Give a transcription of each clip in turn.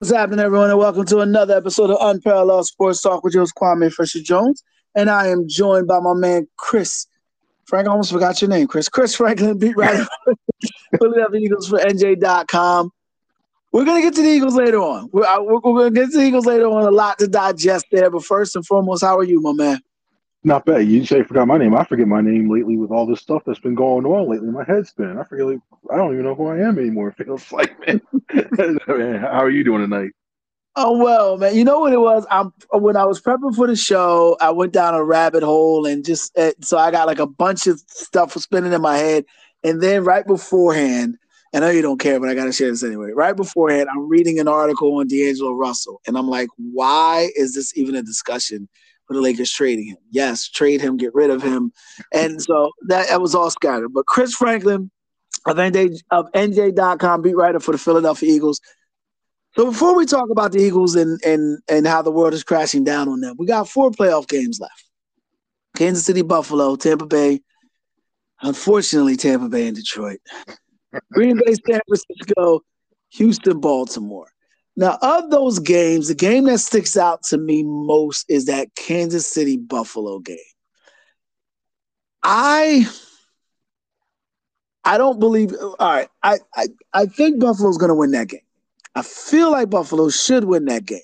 What's happening, everyone, and welcome to another episode of Unparalleled Sports Talk with yours, Kwame Fisher Jones. And I am joined by my man, Chris. Frank, I almost forgot your name, Chris. Chris Franklin, beat writer Philadelphia Eagles for NJ.com. We're going to get to the Eagles later on. We're, we're, we're going to get to the Eagles later on. A lot to digest there. But first and foremost, how are you, my man? Not bad. You say you forgot my name. I forget my name lately with all this stuff that's been going on lately. My head's spinning. I forget. Like, I don't even know who I am anymore. It feels like, man. man how are you doing tonight? Oh well, man. You know what it was? I'm when I was prepping for the show, I went down a rabbit hole and just uh, so I got like a bunch of stuff spinning in my head. And then right beforehand, I know you don't care, but I gotta share this anyway. Right beforehand, I'm reading an article on D'Angelo Russell, and I'm like, why is this even a discussion? For the Lakers trading him. Yes, trade him, get rid of him. And so that, that was all scattered. But Chris Franklin of, NJ, of NJ.com, beat writer for the Philadelphia Eagles. So before we talk about the Eagles and, and, and how the world is crashing down on them, we got four playoff games left. Kansas City, Buffalo, Tampa Bay, unfortunately, Tampa Bay and Detroit. Green Bay, San Francisco, Houston, Baltimore. Now, of those games, the game that sticks out to me most is that Kansas City Buffalo game. I I don't believe all right. I I, I think Buffalo's gonna win that game. I feel like Buffalo should win that game.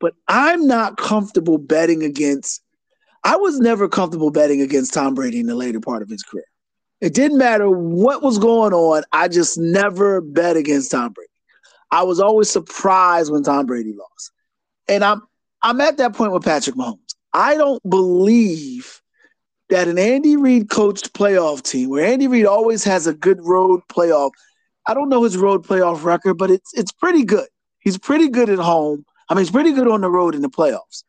But I'm not comfortable betting against I was never comfortable betting against Tom Brady in the later part of his career. It didn't matter what was going on. I just never bet against Tom Brady. I was always surprised when Tom Brady lost. And I'm I'm at that point with Patrick Mahomes. I don't believe that an Andy Reid coached playoff team where Andy Reid always has a good road playoff. I don't know his road playoff record, but it's it's pretty good. He's pretty good at home. I mean, he's pretty good on the road in the playoffs.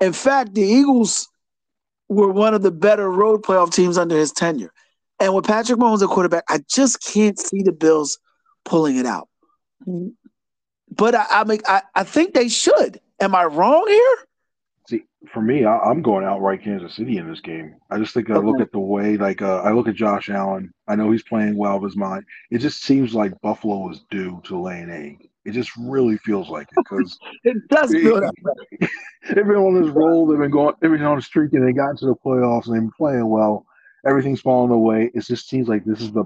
In fact, the Eagles were one of the better road playoff teams under his tenure. And with Patrick Mahomes at quarterback, I just can't see the Bills pulling it out. But I, I mean, I, I think they should. Am I wrong here? See, for me, I, am going outright Kansas City in this game. I just think I look at the way, like, uh, I look at Josh Allen. I know he's playing well of his mind. It just seems like Buffalo is due to lay an egg. It just really feels like it because it does feel that way. they've been on this roll. They've been going. They've been on a streak, and they got into the playoffs, and they've been playing well. Everything's falling away. It just seems like this is the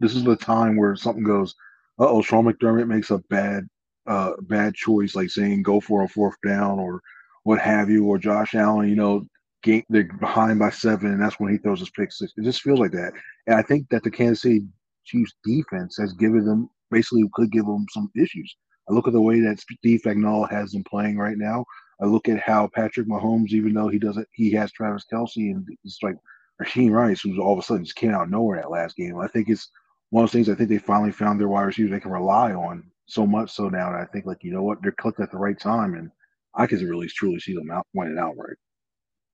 this is the time where something goes oh, Sean McDermott makes a bad uh, bad choice, like saying go for a fourth down or what have you, or Josh Allen, you know, game, they're behind by seven, and that's when he throws his pick six. It just feels like that, and I think that the Kansas City Chiefs defense has given them basically could give them some issues. I look at the way that Steve Spagnuolo has them playing right now. I look at how Patrick Mahomes, even though he doesn't, he has Travis Kelce, and it's like Rashee Rice, who's all of a sudden just came out of nowhere that last game. I think it's one of those things I think they finally found their wide receivers they can rely on so much so now that I think like you know what they're clicked at the right time and I can really truly see them out winning outright.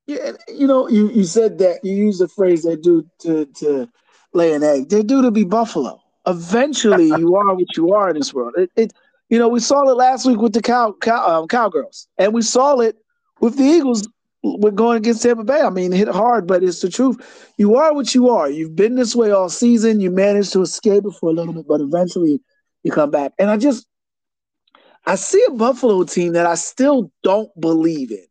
Yeah, you know, you, you said that you used the phrase they do to to lay an egg. They're due to be Buffalo. Eventually, you are what you are in this world. It, it, you know, we saw it last week with the cow, cow um, cowgirls, and we saw it with the Eagles we're going against Tampa Bay. I mean, hit hard, but it's the truth. You are what you are. You've been this way all season. You managed to escape it for a little bit, but eventually you come back. And I just, I see a Buffalo team that I still don't believe in.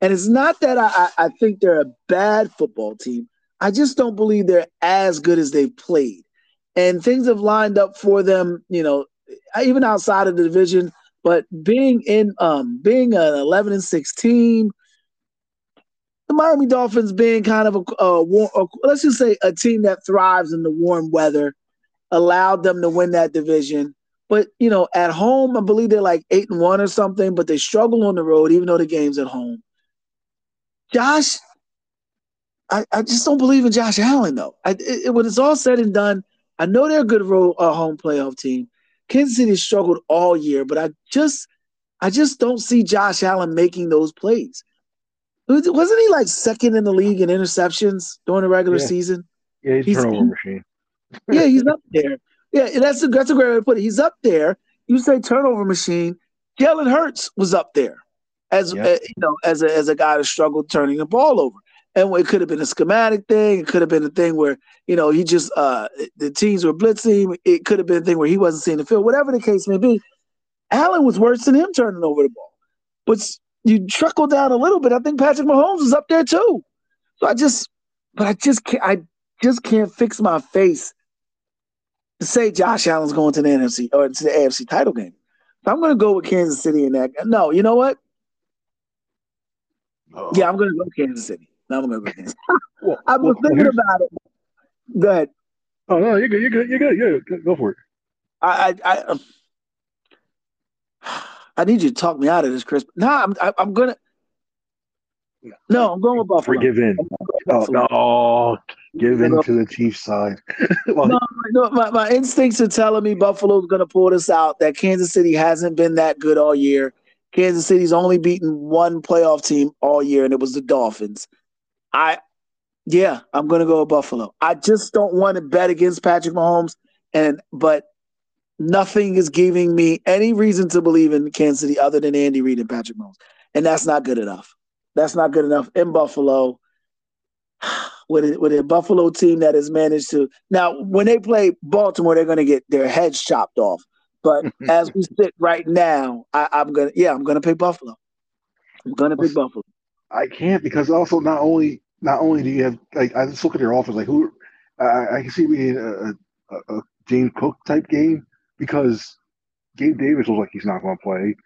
And it's not that I, I think they're a bad football team. I just don't believe they're as good as they've played. And things have lined up for them, you know, even outside of the division. But being in, um, being an 11 and 6 team, the Miami Dolphins being kind of a, a, a, let's just say a team that thrives in the warm weather allowed them to win that division. But you know, at home, I believe they're like eight and one or something, but they struggle on the road, even though the game's at home. Josh, I, I just don't believe in Josh Allen though. I, it, when it's all said and done, I know they're a good road uh, home playoff team. Kansas City struggled all year, but I just I just don't see Josh Allen making those plays. Wasn't he like second in the league in interceptions during the regular yeah. season? Yeah, he's, he's turnover machine. yeah, he's up there. Yeah, that's a that's a great way to put it. He's up there. You say turnover machine. Jalen Hurts was up there as yep. uh, you know as a as a guy that struggled turning the ball over. And it could have been a schematic thing. It could have been a thing where you know he just uh the teams were blitzing. It could have been a thing where he wasn't seeing the field. Whatever the case may be, Allen was worse than him turning over the ball. But you trickle down a little bit. I think Patrick Mahomes is up there too. So I just, but I just can't. I just can't fix my face to say Josh Allen's going to the NFC or to the AFC title game. So I'm going to go with Kansas City in that. No, you know what? Oh. Yeah, I'm going to go Kansas City. No, I'm going to go Kansas. well, I was well, thinking well, about it. Go ahead. Oh no, you're good. You're good. You're good. You're good. Go for it. I I I, I need you to talk me out of this, Chris. No, I'm I, am i am gonna. No, I'm going with Buffalo. Forgive in. Oh, no, give in to the Chiefs side. well, no, no, my, my instincts are telling me Buffalo's going to pull this out. That Kansas City hasn't been that good all year. Kansas City's only beaten one playoff team all year, and it was the Dolphins. I, yeah, I'm going to go with Buffalo. I just don't want to bet against Patrick Mahomes, and but nothing is giving me any reason to believe in Kansas City other than Andy Reid and Patrick Mahomes, and that's not good enough. That's not good enough in Buffalo. With a, with a Buffalo team that has managed to now, when they play Baltimore, they're going to get their heads chopped off. But as we sit right now, I, am gonna yeah, I'm gonna pick Buffalo. I'm gonna pick Buffalo. I can't because also not only not only do you have like I just look at their offense like who I, I can see being a, a, a James Cook type game because Gabe Davis looks like he's not going to play.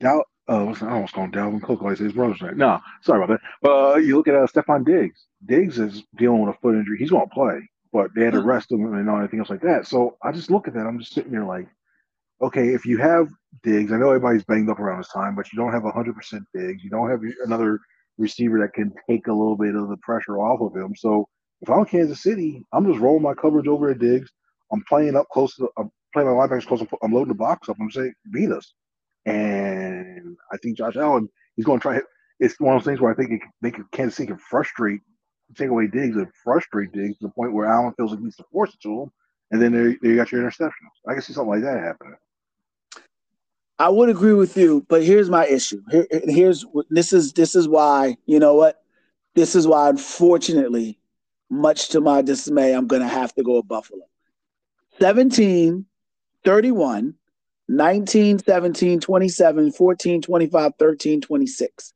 Doubt uh, I almost called Dalvin Cook. I say his brother's name. No, sorry about that. But uh, you look at uh, Stefon Diggs. Diggs is dealing with a foot injury. He's going to play, but they had to rest him and all anything else like that. So I just look at that. I'm just sitting there like, okay, if you have Diggs, I know everybody's banged up around this time, but you don't have 100% Diggs. You don't have another receiver that can take a little bit of the pressure off of him. So if I'm Kansas City, I'm just rolling my coverage over at Diggs. I'm playing up close to, I'm playing my linebackers close. I'm loading the box up. I'm saying beat us. And I think Josh Allen, he's going to try. It's one of those things where I think it, they can, Kansas City can frustrate, take away Diggs and frustrate Diggs to the point where Allen feels like he needs to force it to him. And then there, there you got your interceptions. I can see something like that happening. I would agree with you, but here's my issue. Here, here's this is this is why you know what, this is why unfortunately, much to my dismay, I'm going to have to go with Buffalo. 17, 31, 19, 17, 27, 14, 25, 13, 26.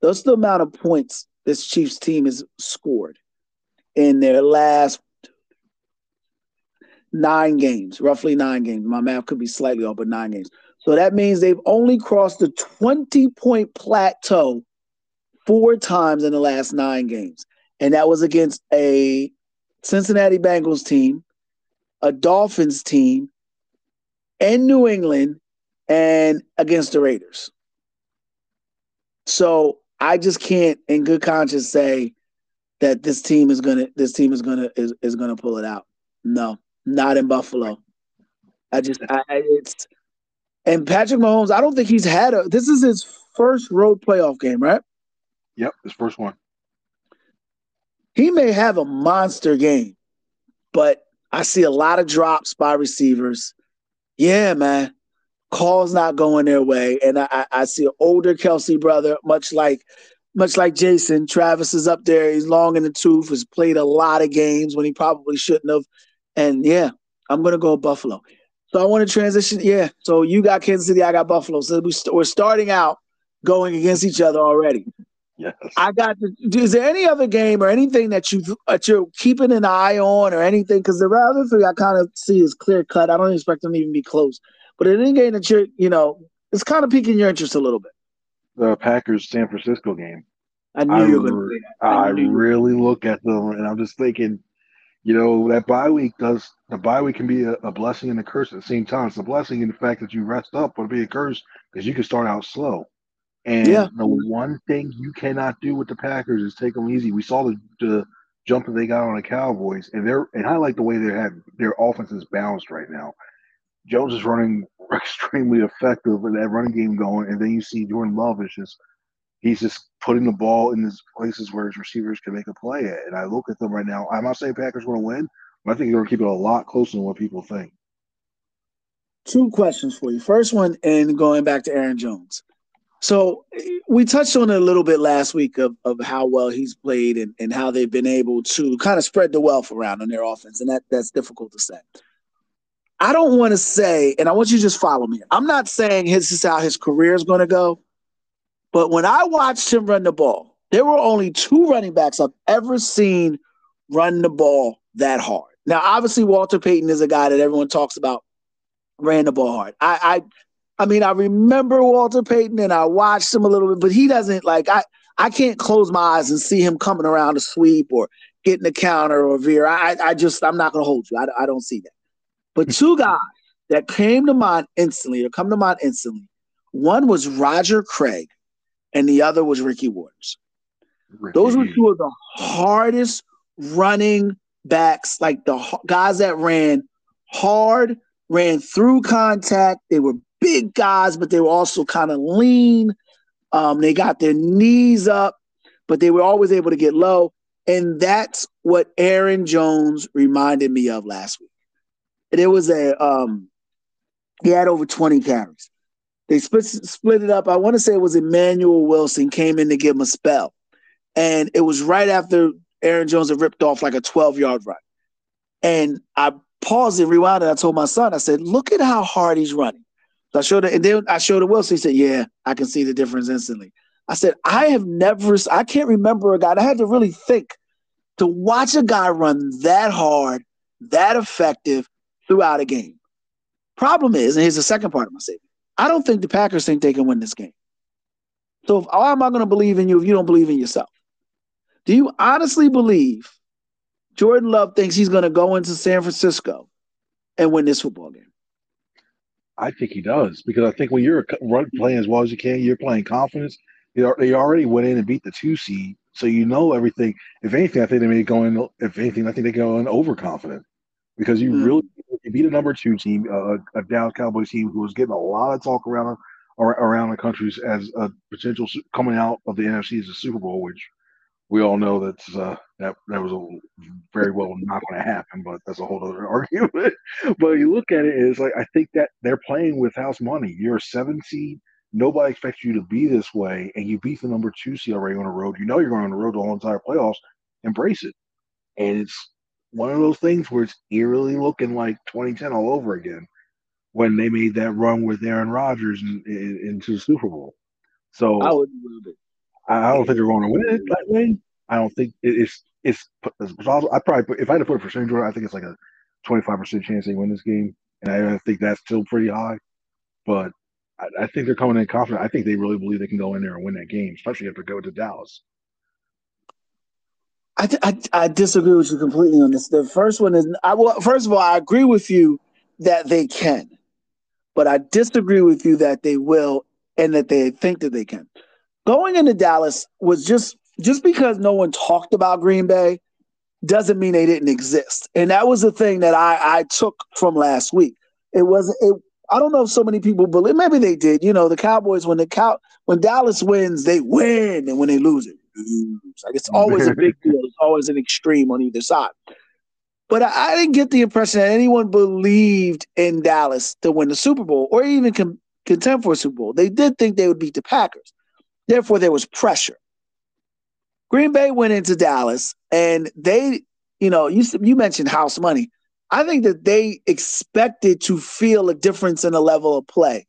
Those are the amount of points this Chiefs team has scored in their last nine games, roughly nine games. My math could be slightly off, but nine games. So that means they've only crossed the 20 point plateau four times in the last nine games. And that was against a Cincinnati Bengals team, a Dolphins team, in New England and against the Raiders. So I just can't, in good conscience, say that this team is gonna this team is gonna is, is gonna pull it out. No, not in Buffalo. I just I, it's and Patrick Mahomes. I don't think he's had a. This is his first road playoff game, right? Yep, his first one. He may have a monster game, but I see a lot of drops by receivers yeah, man, calls not going their way, and I, I see an older Kelce brother, much like much like Jason. Travis is up there. He's long in the tooth. Has played a lot of games when he probably shouldn't have. And yeah, I'm gonna go Buffalo. So I want to transition. Yeah. So you got Kansas City. I got Buffalo. So we st- we're starting out going against each other already. Yes. I got. To, is there any other game or anything that you that you're keeping an eye on or anything? Because the other thing I kind of see is clear cut. I don't expect them to even be close. But any game that you're, you know, it's kind of piquing your interest a little bit. The Packers San Francisco game. I knew I, you were going to say that. I, I really look at them and I'm just thinking, you know, that bye week does the bye week can be a, a blessing and a curse at the same time. It's a blessing in the fact that you rest up, but it'll be a curse because you can start out slow. And yeah. the one thing you cannot do with the Packers is take them easy. We saw the, the jump that they got on the Cowboys, and they're and I like the way they have their offense is balanced right now. Jones is running extremely effective with that running game going, and then you see Jordan Love is just he's just putting the ball in these places where his receivers can make a play at. And I look at them right now. I'm not saying Packers going to win, but I think they're going to keep it a lot closer than what people think. Two questions for you. First one, and going back to Aaron Jones. So we touched on it a little bit last week of, of how well he's played and, and how they've been able to kind of spread the wealth around on their offense, and that that's difficult to say. I don't want to say, and I want you to just follow me. I'm not saying this is how his career is going to go, but when I watched him run the ball, there were only two running backs I've ever seen run the ball that hard. Now, obviously, Walter Payton is a guy that everyone talks about ran the ball hard. I, I, I mean, I remember Walter Payton and I watched him a little bit, but he doesn't like I. I can't close my eyes and see him coming around a sweep or getting a counter or veer. I, I just, I'm not going to hold you. I, I don't see that. But hmm. two guys that came to mind instantly or come to mind instantly. One was Roger Craig, and the other was Ricky Watters. Ricky. Those were two of the hardest running backs, like the guys that ran hard, ran through contact. They were big guys, but they were also kind of lean. Um, they got their knees up, but they were always able to get low. And that's what Aaron Jones reminded me of last week. There was a um, he had over 20 carries. They split split it up. I want to say it was Emmanuel Wilson came in to give him a spell. And it was right after Aaron Jones had ripped off like a 12 yard run. And I paused and rewound it. I told my son, I said, look at how hard he's running. So I showed it, and then I showed it Wilson. He said, Yeah, I can see the difference instantly. I said, I have never, I can't remember a guy. I had to really think to watch a guy run that hard, that effective throughout a game. Problem is, and here's the second part of my statement I don't think the Packers think they can win this game. So, if, how am I going to believe in you if you don't believe in yourself? Do you honestly believe Jordan Love thinks he's going to go into San Francisco and win this football game? I think he does because I think when you're run, playing as well as you can, you're playing confidence. They already went in and beat the two seed, so you know everything. If anything, I think they may go in. If anything, I think they go in overconfident because you mm. really you beat a number two team, uh, a Dallas Cowboys team who was getting a lot of talk around around the countries as a potential coming out of the NFC as a Super Bowl, which we all know that's uh, that that was a very well not going to happen, but that's a whole other argument. but you look at it, it's like I think that they're playing with house money. You're a seven seed. Nobody expects you to be this way, and you beat the number two seed already on the road. You know you're going on the road the whole entire playoffs. Embrace it, and it's one of those things where it's eerily looking like 2010 all over again when they made that run with Aaron Rodgers in, in, into the Super Bowl. So I, I don't think they're going to win it that way. I don't think it's it's. I probably if I had to put a percentage on I think it's like a 25 percent chance they win this game, and I think that's still pretty high. But I, I think they're coming in confident. I think they really believe they can go in there and win that game, especially if they go to Dallas. I, I, I disagree with you completely on this. The first one is I well, first of all, I agree with you that they can, but I disagree with you that they will and that they think that they can. Going into Dallas was just just because no one talked about Green Bay doesn't mean they didn't exist, and that was the thing that I I took from last week. It wasn't it. I don't know if so many people believe. Maybe they did. You know, the Cowboys when the cow when Dallas wins, they win, and when they lose it, lose. Like it's always a big deal. It's always an extreme on either side. But I, I, didn't get the impression that anyone believed in Dallas to win the Super Bowl or even com- contend for a Super Bowl. They did think they would beat the Packers. Therefore, there was pressure. Green Bay went into Dallas and they, you know, you you mentioned house money. I think that they expected to feel a difference in the level of play.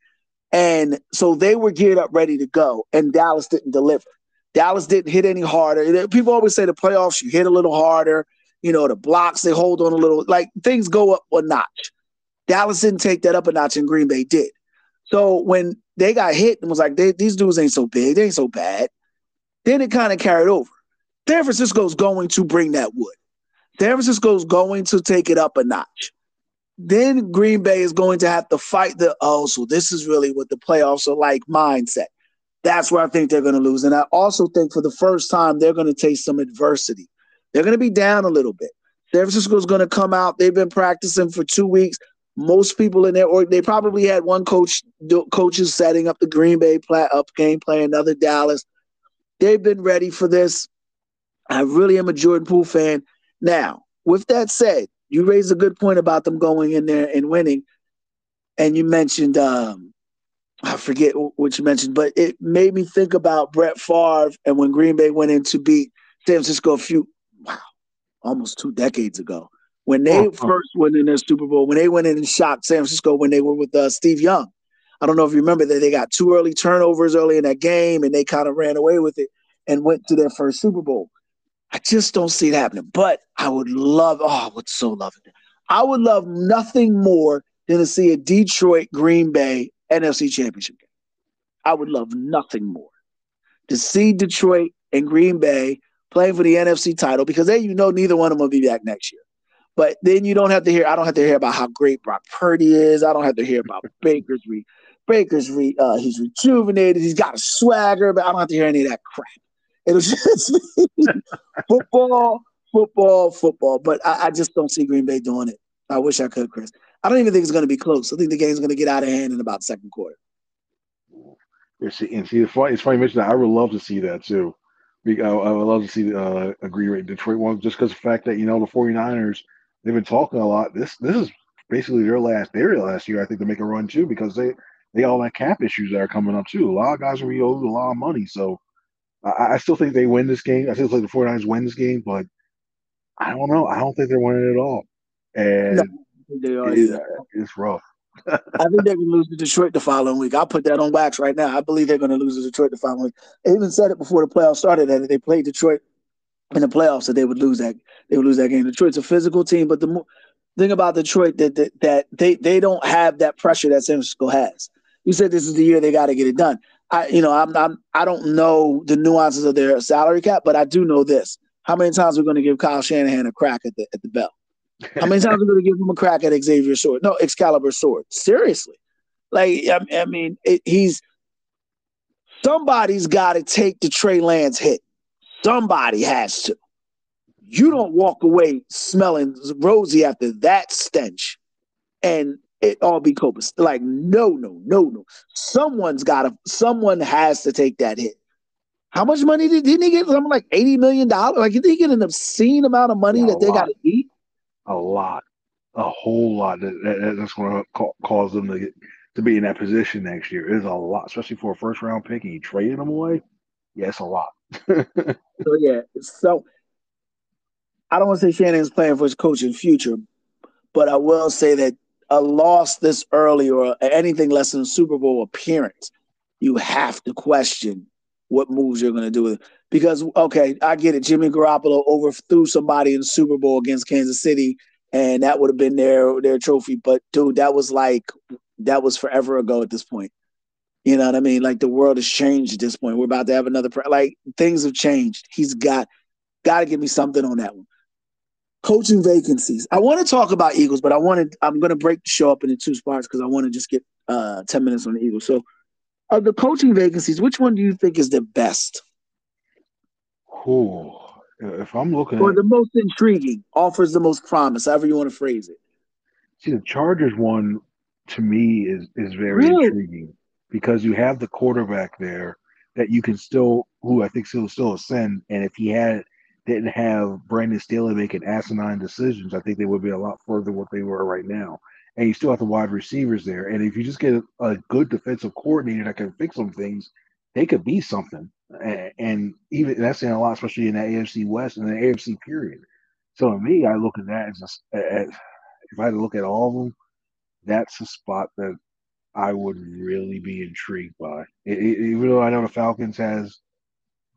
And so they were geared up, ready to go, and Dallas didn't deliver. Dallas didn't hit any harder. People always say the playoffs, you hit a little harder. You know, the blocks, they hold on a little, like things go up a notch. Dallas didn't take that up a notch, and Green Bay did. So when they got hit and was like, these dudes ain't so big, they ain't so bad, then it kind of carried over. San Francisco's going to bring that wood. San Francisco's going to take it up a notch. Then Green Bay is going to have to fight the, oh, so this is really what the playoffs are like mindset. That's where I think they're going to lose. And I also think for the first time, they're going to taste some adversity. They're going to be down a little bit. San Francisco is going to come out. They've been practicing for two weeks. Most people in there, or they probably had one coach, coaches setting up the Green Bay play, up game plan, another Dallas. They've been ready for this. I really am a Jordan Poole fan. Now, with that said, you raised a good point about them going in there and winning. And you mentioned um, I forget what you mentioned, but it made me think about Brett Favre and when Green Bay went in to beat San Francisco a few, wow, almost two decades ago. When they oh, first oh. went in their Super Bowl, when they went in and shocked San Francisco when they were with uh, Steve Young. I don't know if you remember that they got two early turnovers early in that game and they kind of ran away with it and went to their first Super Bowl. I just don't see it happening. But I would love, oh, I would so love it. I would love nothing more than to see a Detroit Green Bay NFC championship game. I would love nothing more to see Detroit and Green Bay playing for the NFC title because then you know neither one of them will be back next year. But then you don't have to hear. I don't have to hear about how great Brock Purdy is. I don't have to hear about Baker's re, Baker's re, uh, he's rejuvenated. He's got a swagger, but I don't have to hear any of that crap. It'll just be football, football, football. But I, I, just don't see Green Bay doing it. I wish I could, Chris. I don't even think it's going to be close. I think the game's going to get out of hand in about second quarter. And see, it's funny. It's funny you mention that. I would love to see that too. I, I would love to see uh, a Green Bay Detroit one just because the fact that you know the 49ers they've been talking a lot. This this is basically their last their last year. I think to make a run too because they they all have cap issues that are coming up too. A lot of guys are owed a lot of money, so I, I, still think they win this game. I still think the 49ers win this game, but I don't know. I don't think they're winning at all. And no, it, uh, it's rough. I think they're going to lose to Detroit the following week. I'll put that on wax right now. I believe they're going to lose to Detroit the following week. They even said it before the playoffs started that if they played Detroit in the playoffs, that they would lose that they would lose that game. Detroit's a physical team, but the mo- thing about Detroit that, that that they they don't have that pressure that San Francisco has. You said this is the year they got to get it done. I, you know, I'm, I'm, I don't know the nuances of their salary cap, but I do know this: how many times we're going to give Kyle Shanahan a crack at the at the bell? How many times we're going to give him a crack at Xavier Sword? No, Excalibur Sword. Seriously, like I, I mean, it, he's somebody's got to take the Trey Lance hit. Somebody has to. You don't walk away smelling rosy after that stench, and it all be copas. Like, no, no, no, no. Someone's got to, someone has to take that hit. How much money did didn't he get? Something like eighty million dollars. Like, did he get an obscene amount of money yeah, that they got to eat? A lot, a whole lot. That, that that's going to cause them to get to be in that position next year. Is a lot, especially for a first round pick and you trading them away. Yeah, it's a lot. so yeah, so I don't want to say Shannon's playing for his coaching future, but I will say that a loss this early or anything less than a Super Bowl appearance, you have to question what moves you're going to do. Because, okay, I get it. Jimmy Garoppolo overthrew somebody in the Super Bowl against Kansas City, and that would have been their their trophy. But dude, that was like that was forever ago at this point. You know what I mean? Like the world has changed at this point. We're about to have another pre- like things have changed. He's got got to give me something on that one coaching vacancies. I want to talk about Eagles, but I wanted I'm going to break the show up into two parts because I want to just get uh, 10 minutes on the Eagles. So, of the coaching vacancies, which one do you think is the best? Cool. If I'm looking or at, the most intriguing, offers the most promise, however you want to phrase it. See, the Chargers one to me is is very really? intriguing because you have the quarterback there that you can still, who I think still still ascend, and if he had didn't have Brandon Staley making asinine decisions, I think they would be a lot further what they were right now. And you still have the wide receivers there. And if you just get a, good defensive coordinator that can fix some things, they could be something. And, even that's saying a lot, especially in the AFC West and the AFC period. So to me, I look at that as, a, if I had to look at all of them, that's a spot that I would really be intrigued by. It, it, even though I know the Falcons has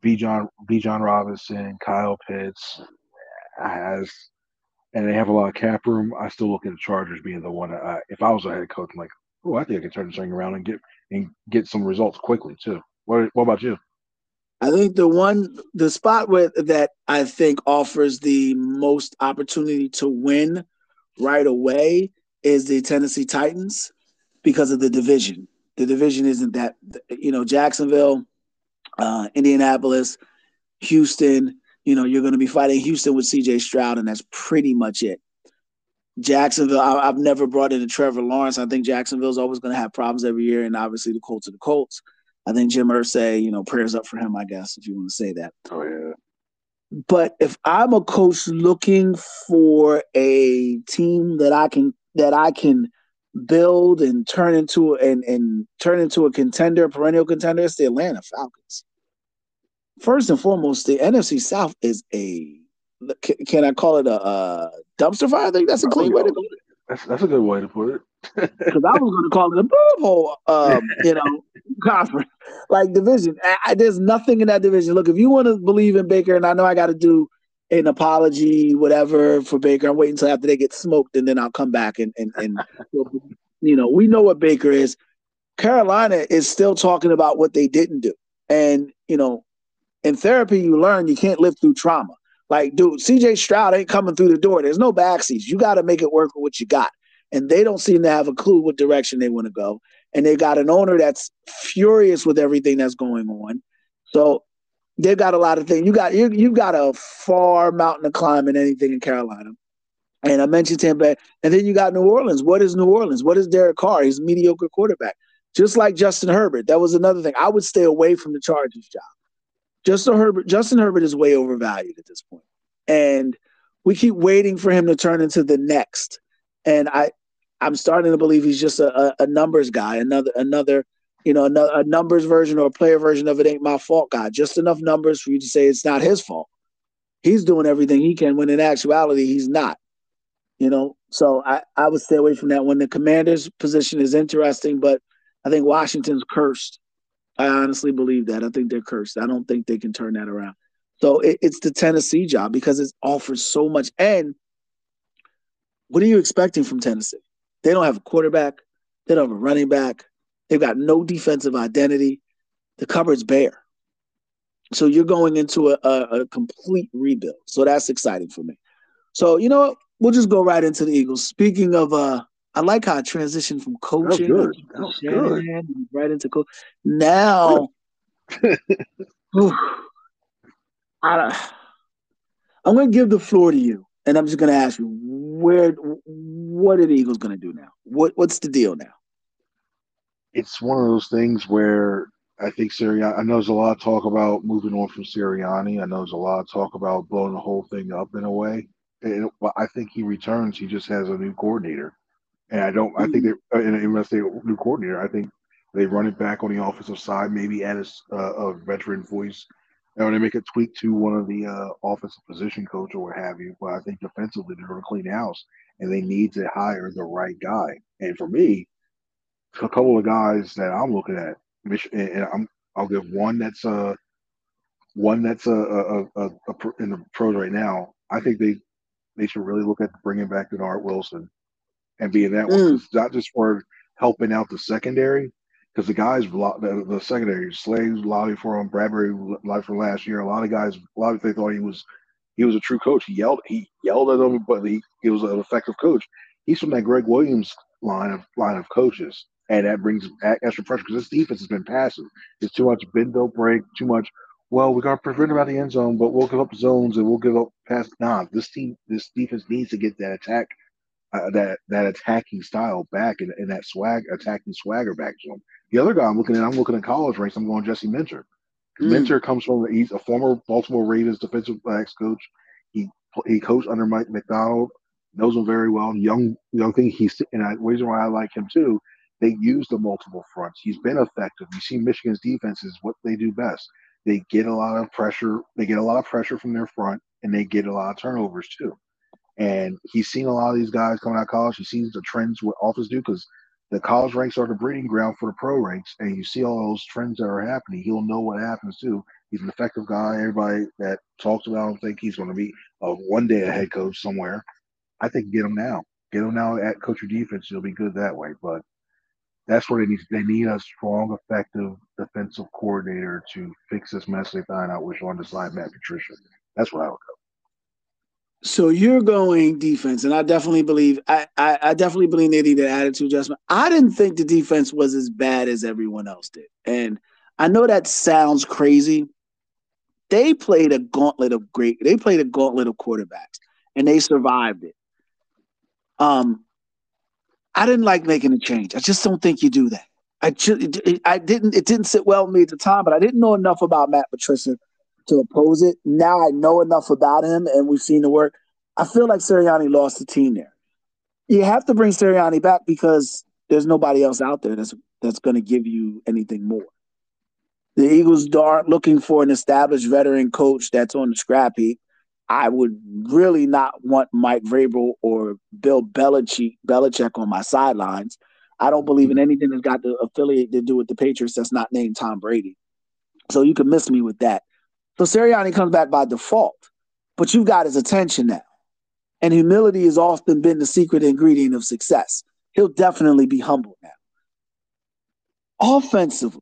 Bijan Bijan Robinson, Kyle Pitts has, and they have a lot of cap room. I still look at the Chargers being the one. I, if I was a head coach, I'm like, oh, I think I can turn this thing around and get and get some results quickly too. What What about you? I think the one, the spot where that I think offers the most opportunity to win right away is the Tennessee Titans because of the division. The division isn't that, you know, Jacksonville uh, Indianapolis, Houston. You know, you're going to be fighting Houston with CJ Stroud, and that's pretty much it. Jacksonville, I, have never brought in a Trevor Lawrence. I think Jacksonville's always going to have problems every year, and obviously the Colts are the Colts. I think Jim Irsay, you know, prayers up for him, I guess, if you want to say that. Oh yeah. But if I'm a coach looking for a team that I can that I can build and turn into and and turn into a contender, perennial contender, it's the Atlanta Falcons. First and foremost, the NFC South is a can I call it a, a dumpster fire. I think that's a clean way to go. That's that's a good way to put it. Because I was going to call it a boob hole, um, you know, conference like division. I, I, there's nothing in that division. Look, if you want to believe in Baker, and I know I got to do an apology, whatever, for Baker. I'm waiting until after they get smoked, and then I'll come back and and and you know, we know what Baker is. Carolina is still talking about what they didn't do, and you know, in therapy, you learn you can't live through trauma. Like, dude, CJ Stroud ain't coming through the door. There's no backseats. You got to make it work with what you got. And they don't seem to have a clue what direction they want to go. And they got an owner that's furious with everything that's going on. So they've got a lot of things. You got you you've got a far mountain to climb in anything in Carolina. And I mentioned Tampa, and then you got New Orleans. What is New Orleans? What is Derek Carr? He's a mediocre quarterback, just like Justin Herbert. That was another thing. I would stay away from the Chargers job. Justin Herbert, Justin Herbert is way overvalued at this point, and we keep waiting for him to turn into the next. And I, I'm starting to believe he's just a, a numbers guy, another another you know a, numbers version or a player version of it ain't my fault guy. Just enough numbers for you to say it's not his fault. He's doing everything he can when in actuality he's not. You know, so I I would stay away from that. When the commander's position is interesting, but I think Washington's cursed. I honestly believe that. I think they're cursed. I don't think they can turn that around. So it, it's the Tennessee job because it offers so much. And what are you expecting from Tennessee? They don't have a quarterback. They don't have a running back. They've got no defensive identity. The cupboard's bare. So you're going into a, a, a complete rebuild. So that's exciting for me. So you know what? We'll just go right into the Eagles. Speaking of, uh, I like how I transitioned from coaching right into coach. Now, I, I'm going to give the floor to you, and I'm just going to ask you where, what are the Eagles going to do now? What, what's the deal now? It's one of those things where I think Sirianni. I know there's a lot of talk about moving on from Sirianni. I know there's a lot of talk about blowing the whole thing up in a way. And I think he returns. He just has a new coordinator, and I don't. I think mm-hmm. they. And unless they new coordinator, I think they run it back on the offensive side, maybe add a, a veteran voice, and they make a tweak to one of the uh, offensive position coach or what have you. But I think defensively they're going to clean house, and they need to hire the right guy. And for me, a couple of guys that I'm looking at, and I'm I'll give one that's uh one that's a, a, a, a in the pros right now. I think they they should really look at bringing back Dennard Wilson and being that mm. one. Not just for helping out the secondary, because the guys, the, the secondary, Slaves lobbied for him, Bradberry lobbied for last year. A lot of guys, a lot of they thought he was he was a true coach. He yelled he yelled at them, but he, he was an effective coach. He's from that Gregg Williams line of line of coaches, and that brings extra pressure because this defense has been passive. It's too much bend don't break, too much well, we're gonna prevent them out the end zone, but we'll give up zones and we'll give up pass. Nah, this team, this defense needs to get that attack, uh, that that attacking style back and, and that swag, attacking swagger back to them. The other guy I'm looking at, I'm looking at college ranks. I'm going Jesse Minter. Mm. Minter comes from he's a former Baltimore Ravens defensive backs coach. He he coached under Mike Macdonald, knows him very well. Young young thing. He's and I, the reason why I like him too. They use the multiple fronts. He's been effective. You see Michigan's defense is what they do best they get a lot of pressure. They get a lot of pressure from their front, and they get a lot of turnovers too. And he's seen a lot of these guys coming out of college. He sees the trends what offense do because the college ranks are the breeding ground for the pro ranks, and you see all those trends that are happening. He'll know what happens too. He's an effective guy. Everybody that talks about him think he's going to be a one day a head coach somewhere. I think get him now. Get him now at coach your defense. He'll be good that way. But that's where they need. They need a strong, effective defensive coordinator to fix this mess they find out which one to sign Matt Patricia. That's what I would go. So you're going defense, and I definitely believe I, I, I definitely believe they need an attitude adjustment. I didn't think the defense was as bad as everyone else did, and I know that sounds crazy. They played a gauntlet of great. They played a gauntlet of quarterbacks, and they survived it. Um, I didn't like making a change. I just don't think you do that. I just, I didn't. It didn't sit well with me at the time, but I didn't know enough about Matt Patricia to oppose it. Now I know enough about him, and we've seen the work. I feel like Sirianni lost the team there. You have to bring Sirianni back because there's nobody else out there that's that's going to give you anything more. The Eagles aren't looking for an established veteran coach that's on the scrap heap. I would really not want Mike Vrabel or Bill Belichick, Belichick on my sidelines. I don't believe in anything that's got the affiliate to do with the Patriots that's not named Tom Brady. So you can miss me with that. So Sirianni comes back by default, but you've got his attention now. And humility has often been the secret ingredient of success. He'll definitely be humble now. Offensively,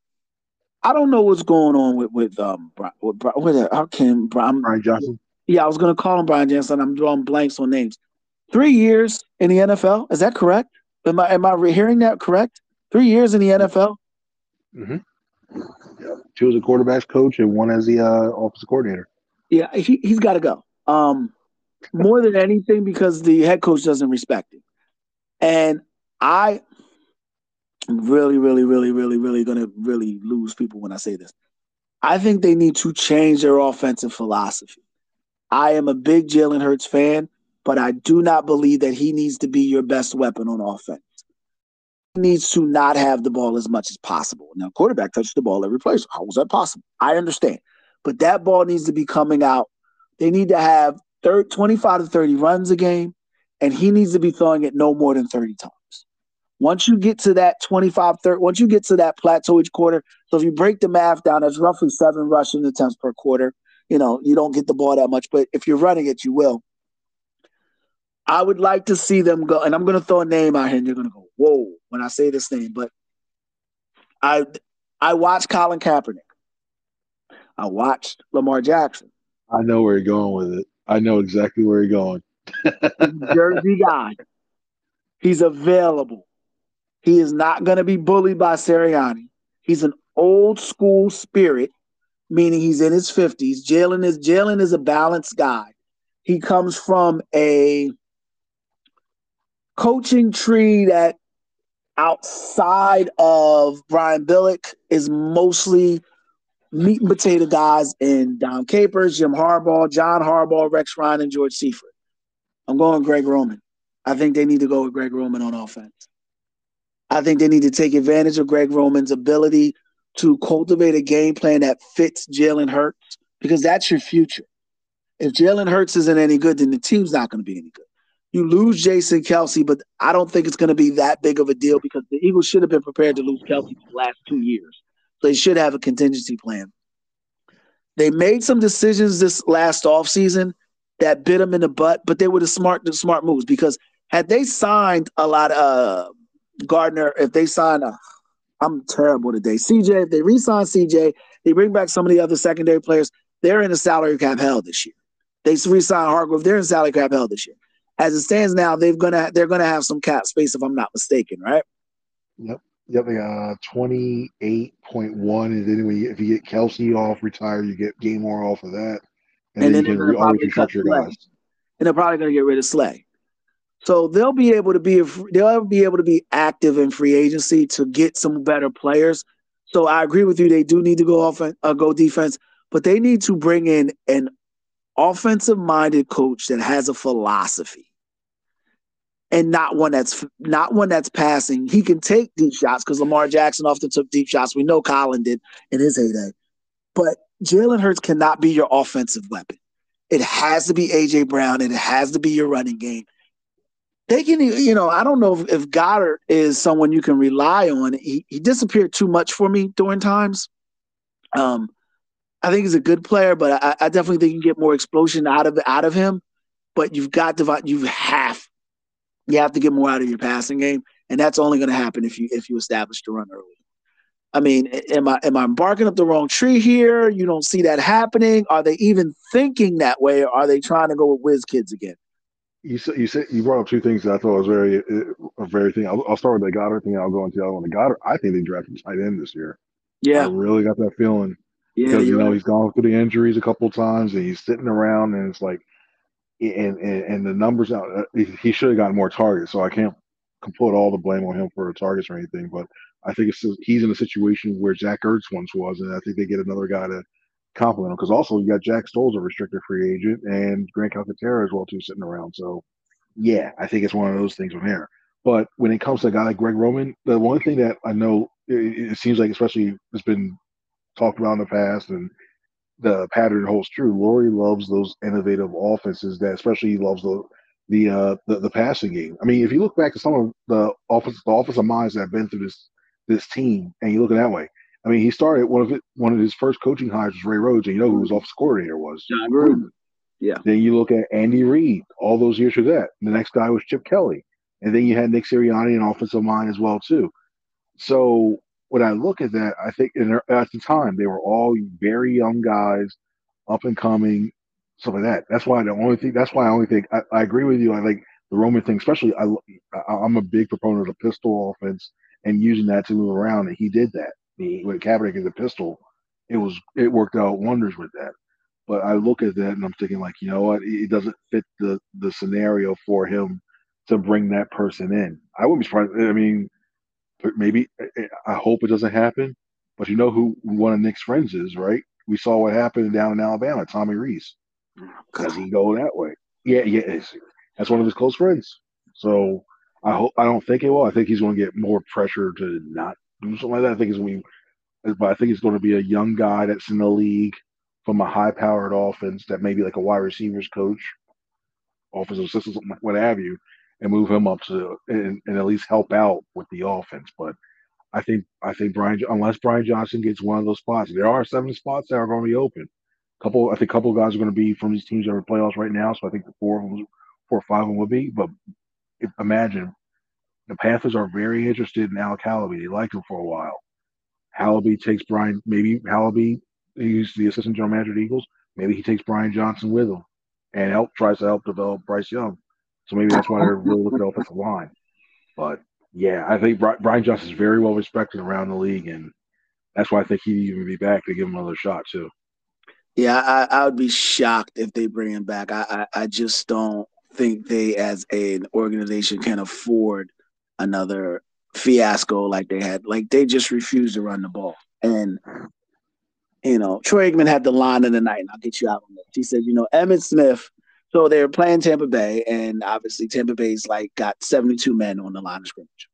I don't know what's going on with with um with, with how can Brian, Brian Johnson? Yeah, I was going to call him Brian Johnson. I'm drawing blanks on names. Three years in the NFL. Is that correct? Am I am I hearing that correct? Three years in the NFL. Mm-hmm. Yeah. Two as a quarterbacks coach and one as the uh, offensive coordinator. Yeah, he he's got to go. Um, more than anything because the head coach doesn't respect him, and I am really, really, really, really, really going to really lose people when I say this. I think they need to change their offensive philosophy. I am a big Jalen Hurts fan, but I do not believe that he needs to be your best weapon on offense. He needs to not have the ball as much as possible. Now, quarterback touches the ball every place. How was that possible? I understand. But that ball needs to be coming out. They need to have 30, 25 to 30 runs a game, and he needs to be throwing it no more than 30 times. Once you get to that 25, 30, once you get to that plateau each quarter, so if you break the math down, that's roughly seven rushing attempts per quarter you know, you don't get the ball that much, but if you're running it, you will. I would like to see them go, and I'm going to throw a name out here, and you're going to go, "Whoa!" when I say this name. But I, I watched Colin Kaepernick. I watched Lamar Jackson. I know where you're going with it. I know exactly where you're going. Jersey guy. He's available. He is not going to be bullied by Sirianni. He's an old school spirit meaning he's in his 50s. Jalen is Jalen is a balanced guy. He comes from a coaching tree that outside of Brian Billick is mostly meat and potato guys in Dom Capers, Jim Harbaugh, John Harbaugh, Rex Ryan, and George Seifert. I'm going Greg Roman. I think they need to go with Greg Roman on offense. I think they need to take advantage of Greg Roman's ability to cultivate a game plan that fits Jalen Hurts because that's your future. If Jalen Hurts isn't any good, then the team's not going to be any good. You lose Jason Kelce, but I don't think it's going to be that big of a deal because the Eagles should have been prepared to lose Kelce for the last two years. They should have a contingency plan. They made some decisions this last offseason that bit them in the butt, but they were the smart, the smart moves because had they signed a lot of uh, Gardner, if they signed a I'm terrible today. CJ, if they resign CJ, they bring back some of the other secondary players, they're in a salary cap hell this year. They resign Hargrave. they're in salary cap hell this year. As it stands now, they're gonna they're gonna have some cap space if I'm not mistaken, right? Yep. Yep, they uh, twenty eight point one, and then when you, if you get Kelce off, retire, you get Gilmore off of that, and, and then, then you can always cut your guys. And they're probably going to get rid of Slay. So they'll be able to be they'll be able to be active in free agency to get some better players. So I agree with you. They do need to go off uh, go defense, but they need to bring in an offensive minded coach that has a philosophy and not one that's not one that's passing. He can take deep shots because Lamar Jackson often took deep shots. We know Colin did in his heyday, but Jalen Hurts cannot be your offensive weapon. It has to be AJ Brown and it has to be your running game they can, you know, I don't know if, if Goedert is someone you can rely on. He, he disappeared too much for me during times. Um, I think he's a good player, but I, I definitely think you get more explosion out of out of him. But you've got to you have you have to get more out of your passing game, and that's only going to happen if you if you establish the run early. I mean, am I am I barking up the wrong tree here? You don't see that happening. Are they even thinking that way, or are they trying to go with whiz kids again? You said you said you brought up two things that I thought was very uh, a very thing. I'll, I'll, start with the Goedert thing. I'll go into the other one. The Goedert, I think they drafted tight end this year. Yeah, I really got that feeling yeah, because you know right. he's gone through the injuries a couple times and he's sitting around and it's like, and and, and the numbers out. Uh, he should have gotten more targets. So I can't put all the blame on him for targets or anything. But I think it's he's in a situation where Zach Ertz once was, and I think they get another guy to compliment him because also you got Jack Stoll's a restricted free agent and Grant Calcaterra as well too sitting around. So yeah, I think it's one of those things from here. But when it comes to a guy like Greg Roman, the one thing that I know it, it seems like especially has been talked about in the past and the pattern holds true. Lurie loves those innovative offenses that, especially, he loves the the uh the, the passing game. I mean, if you look back at some of the offensive the offensive minds that have been through this this team, and you look at that way. I mean, he started one of it. One of his first coaching hires was Ray Rhodes, and you know who his mm-hmm. offensive coordinator was? Jon Gruden. Yeah. Then you look at Andy Reid. All those years for that. The next guy was Chip Kelly, and then you had Nick Sirianni, an offensive mind as well too. So when I look at that, I think in, at the time they were all very young guys, up and coming, stuff like that. That's why the only thing. That's why I only think I, I agree with you. I like the Roman thing, especially. I I'm a big proponent of the pistol offense and using that to move around, and he did that. With Kaepernick as a pistol, it was it worked out wonders with that. But I look at that and I'm thinking like, you know what? It doesn't fit the the scenario for him to bring that person in. I wouldn't be surprised. I mean, maybe I hope it doesn't happen. But you know who one of Nick's friends is, right? We saw what happened down in Alabama, Tommy Rees, Does he go that way? Yeah, yeah. That's one of his close friends. So I hope I don't think it will. I think he's going to get more pressure to not do something like that. I think it's going to be, but I think it's going to be a young guy that's in the league from a high-powered offense that maybe like a wide receivers coach, offensive assistant, what have you, and move him up to and, and at least help out with the offense. But I think I think Brian unless Brian Johnson gets one of those spots, there are seven spots that are going to be open. Couple, I think, a couple of guys are going to be from these teams that are playoffs right now. So I think the four of them, four or five of them will be. But if, imagine the Panthers are very interested in Alec Halaby. They liked him for a while. Halaby takes Brian. Maybe Halaby, he's the assistant general manager the Eagles. Maybe he takes Brian Johnson with him and help tries to help develop Bryce Young. So maybe that's why they're really looking at offensive line. But yeah, I think Brian Johnson is very well respected around the league, and that's why I think he'd even be back to give him another shot too. Yeah, I, I would be shocked if they bring him back. I, I, I just don't think they, as an organization, can afford another fiasco like they had. Like they just refused to run the ball, and you know, Troy Aikman had the line of the night, and I'll get you out on this. He said, you know, Emmitt Smith so they were playing Tampa Bay, and obviously Tampa Bay's like got 72 men on the line of scrimmage.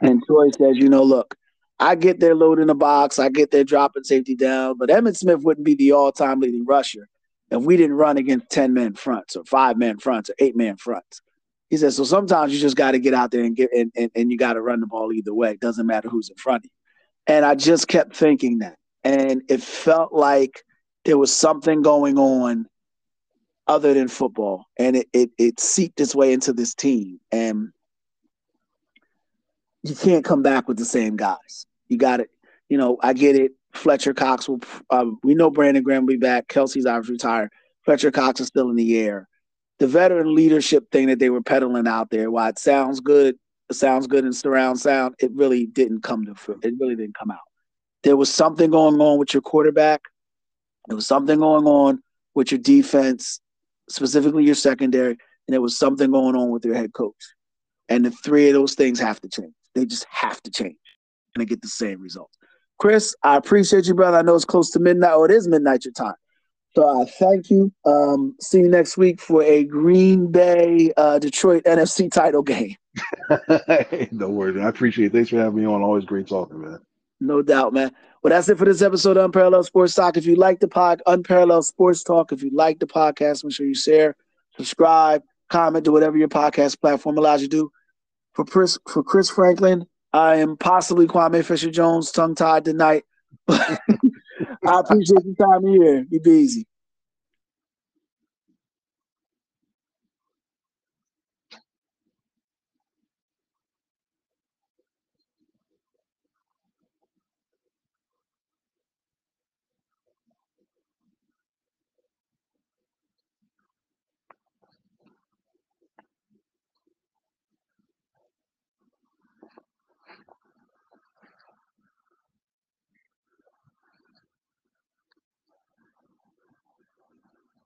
And Troy says, you know, look, I get their load in the box, I get their dropping safety down, but Emmitt Smith wouldn't be the all-time leading rusher if we didn't run against 10 men fronts or five men fronts or eight man fronts. He says, so sometimes you just got to get out there and get and, and, and you got to run the ball either way. It doesn't matter who's in front of you. And I just kept thinking that. And it felt like there was something going on other than football, and it it, it seeped its way into this team, and you can't come back with the same guys. You got it. You know, I get it. Fletcher Cox will. Um, we know Brandon Graham will be back. Kelce's obviously retired. Fletcher Cox is still in the air. The veteran leadership thing that they were peddling out there, while it sounds good, it sounds good in surround sound, it really didn't come to. It really didn't come out. There was something going on with your quarterback. There was something going on with your defense specifically your secondary, and there was something going on with your head coach. And the three of those things have to change. They just have to change and to get the same results. Chris, I appreciate you, brother. I know it's close to midnight, or it is midnight your time. So I uh, thank you. Um, see you next week for a Green Bay uh, Detroit NFC title game. no worries. I appreciate it. Thanks for having me on. Always great talking, man. No doubt, man. Well, that's it for this episode of Unparalleled Sports Talk. If you like the pod, Unparalleled Sports Talk, if you like the podcast, make sure you share, subscribe, comment, do whatever your podcast platform allows you to do. For Chris, for Chris Franklin, I am possibly Kwame Fisher Jones, tongue tied tonight. I appreciate your time here. You be.